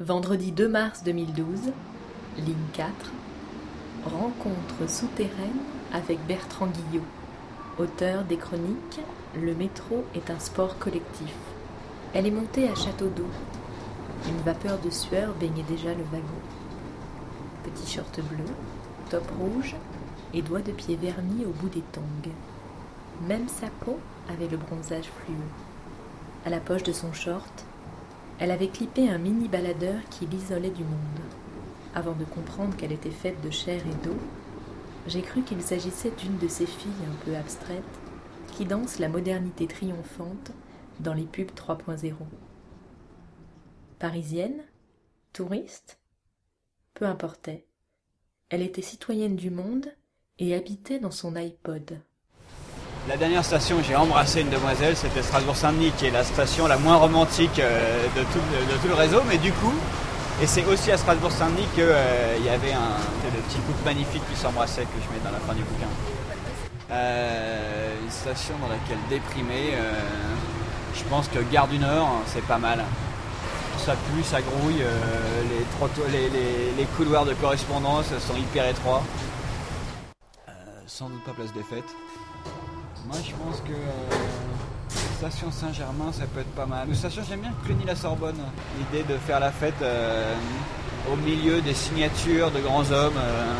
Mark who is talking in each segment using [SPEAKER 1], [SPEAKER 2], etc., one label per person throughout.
[SPEAKER 1] Vendredi 2 mars 2012, ligne 4, rencontre souterraine avec Bertrand Guillot, auteur des chroniques Le métro est un sport collectif. Elle est montée à Château d'eau. Une vapeur de sueur baignait déjà le wagon. Petit short bleu, top rouge et doigts de pied vernis au bout des tongs. Même sa peau avait le bronzage fluo. À la poche de son short, elle avait clippé un mini baladeur qui l'isolait du monde. Avant de comprendre qu'elle était faite de chair et d'eau, j'ai cru qu'il s'agissait d'une de ces filles un peu abstraites qui dansent la modernité triomphante dans les pubs 3.0. Parisienne Touriste Peu importait. Elle était citoyenne du monde et habitait dans son iPod.
[SPEAKER 2] La dernière station j'ai embrassé une demoiselle, c'était Strasbourg-Saint-Denis, qui est la station la moins romantique euh, de tout, le réseau, mais du coup, et c'est aussi à Strasbourg-Saint-Denis qu'il euh, y avait un le petit couple magnifique qui s'embrassait que je mets dans la fin du bouquin. Euh, une station dans laquelle déprimer, je pense que Gare du Nord, c'est pas mal. Ça pue, ça grouille, les, les, couloirs de correspondance sont hyper étroits. sans doute pas place des fêtes. Moi, je pense que euh, Station Saint-Germain, ça peut être pas mal. Station, j'aime bien Cluny-la-Sorbonne. L'idée de faire la fête euh, au milieu des signatures de grands hommes. Euh.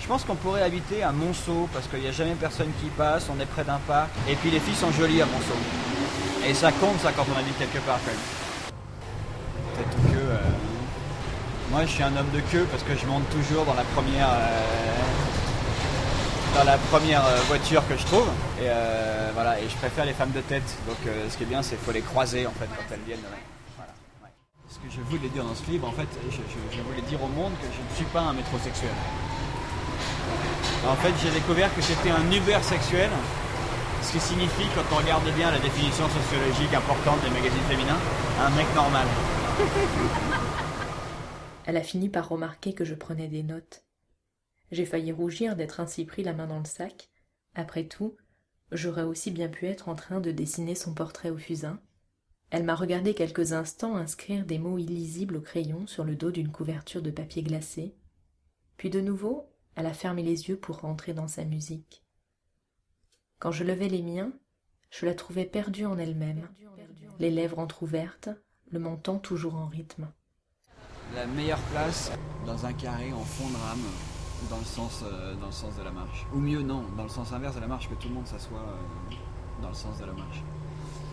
[SPEAKER 2] Je pense qu'on pourrait habiter à Monceau parce qu'il n'y a jamais personne qui passe, on est près d'un parc. Et puis les filles sont jolies à Monceau. Et ça compte ça quand on habite quelque part quand même. Peut-être que. moi je suis un homme de queue parce que je monte toujours dans la première la première euh, voiture que je trouve. Et euh, voilà, et je préfère les femmes de tête. Donc euh, ce qui est bien, c'est qu'il faut les croiser en fait quand elles viennent. Ce que je voulais dire dans ce livre, en fait, je, voulais dire au monde que je ne suis pas un métrosexuel. En fait, j'ai découvert que c'était un Uber sexuel, ce qui signifie, quand on regarde bien la définition sociologique importante des magazines féminins, un mec normal.
[SPEAKER 1] Elle a fini par remarquer que je prenais des notes. J'ai failli rougir d'être ainsi pris la main dans le sac. Après tout, j'aurais aussi bien pu être en train de dessiner son portrait au fusain. Elle m'a regardé quelques instants inscrire des mots illisibles au crayon sur le dos d'une couverture de papier glacé. Puis de nouveau, elle a fermé les yeux pour rentrer dans sa musique. Quand je levais les miens, je la trouvais perdue en elle-même, les lèvres entr'ouvertes, le menton toujours en rythme.
[SPEAKER 2] La meilleure place dans un carré en fond de rame, dans le sens, euh, dans le sens de la marche. Ou mieux non, dans le sens inverse de la marche, que tout le monde s'assoit euh, dans le sens de la marche.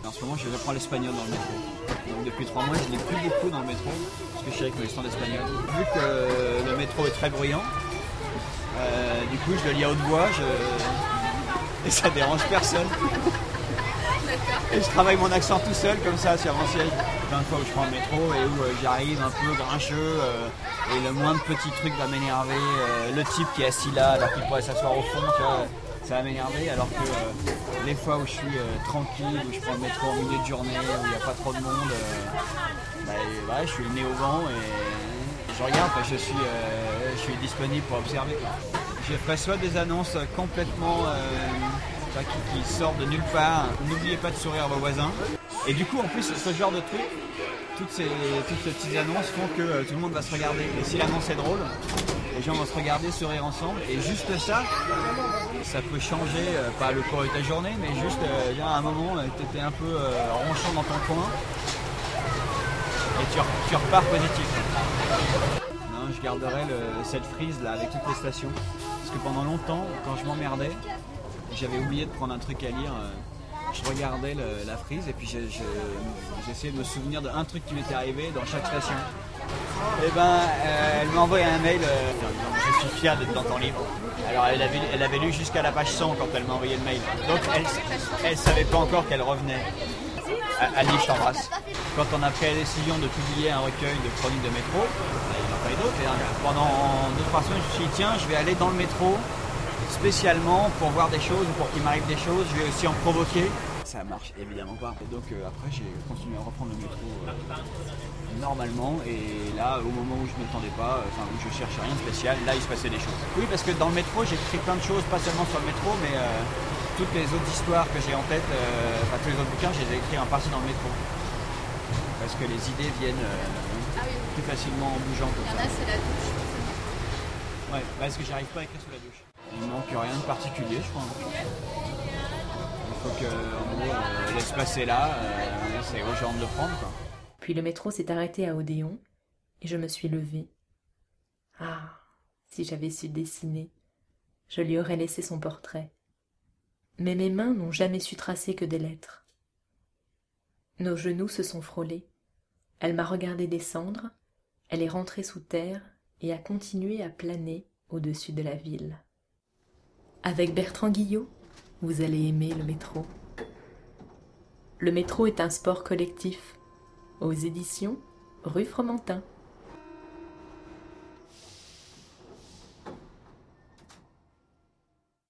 [SPEAKER 2] en ce moment, je reprends l'espagnol dans le métro. Donc depuis trois mois, je n'ai plus beaucoup dans le métro, parce que je suis avec mes stands d'espagnol. Vu que le métro est très bruyant, euh, du coup, je le lis à haute voix, et ça dérange personne. Et je travaille mon accent tout seul comme ça sur mon siège. Plein de fois où je prends le métro et où j'arrive un peu grincheux et le moindre petit truc va m'énerver. Euh, le type qui est assis là alors qu'il pourrait s'asseoir au fond, ça va m'énerver. Alors que les fois où je suis tranquille, où je prends le métro en milieu de journée, où il n'y a pas trop de monde, bah, je suis le nez au vent et je regarde, je, suis, je suis disponible pour observer. Je ferai soit des annonces complètement qui, sort de nulle part. N'oubliez pas de sourire à vos voisins. Et du coup, en plus, ce genre de truc, toutes ces, petites annonces font que euh, tout le monde va se regarder. Et si l'annonce est drôle, les gens vont se regarder, sourire ensemble. Et juste ça, ça peut changer, euh, pas le cours de ta journée, mais juste euh, à un moment, tu étais un peu ronchant dans ton coin. Et tu, repars positif. Non, je garderai cette frise là avec toutes les stations. Parce que pendant longtemps, quand je m'emmerdais, j'avais oublié de prendre un truc à lire. Je regardais la frise et puis j'essayais de me souvenir d'un truc qui m'était arrivé dans chaque station. Et eh ben, euh, elle m'a envoyé un mail euh, Je suis fier d'être dans ton livre. Alors elle avait, lu jusqu'à la page 100 quand elle m'a envoyé le mail. Donc elle ne savait pas encore qu'elle revenait. Ali, je t'embrasse. Quand on a pris la décision de publier un recueil de chroniques de métro, il n'y en a pas eu d'autres. Pendant 2-3 semaines, je me suis dit tiens, je vais aller dans le métro spécialement pour voir des choses ou pour qu'il m'arrive des choses, je vais aussi en provoquer. Ça marche évidemment pas. Et donc euh, après j'ai continué à reprendre le métro euh, normalement et là au moment où je ne m'attendais pas, euh, enfin où je cherchais rien de spécial, là il se passait des choses. Oui parce que dans le métro j'ai écrit plein de choses, pas seulement sur le métro mais toutes les autres histoires que j'ai en tête, enfin tous les autres bouquins, je les ai écrits en partie dans le métro. Parce que les idées viennent. Ah plus facilement en bougeant
[SPEAKER 3] Il y en a, c'est la douche.
[SPEAKER 2] Ouais, parce que j'arrive pas à écrire sous la douche. Il manque rien de particulier, je crois. Il faut que, euh, l'espace est là, euh, c'est aux gens de le prendre.
[SPEAKER 1] Puis le métro s'est arrêté à Odéon et je me suis levée. Ah, si j'avais su dessiner, je lui aurais laissé son portrait. Mais mes mains n'ont jamais su tracer que des lettres. Nos genoux se sont frôlés. Elle m'a regardé descendre, elle est rentrée sous terre et a continué à planer au-dessus de la ville. Avec Bertrand Guillot, vous allez aimer le métro. Le métro est un sport collectif. Aux éditions rue Fromentin.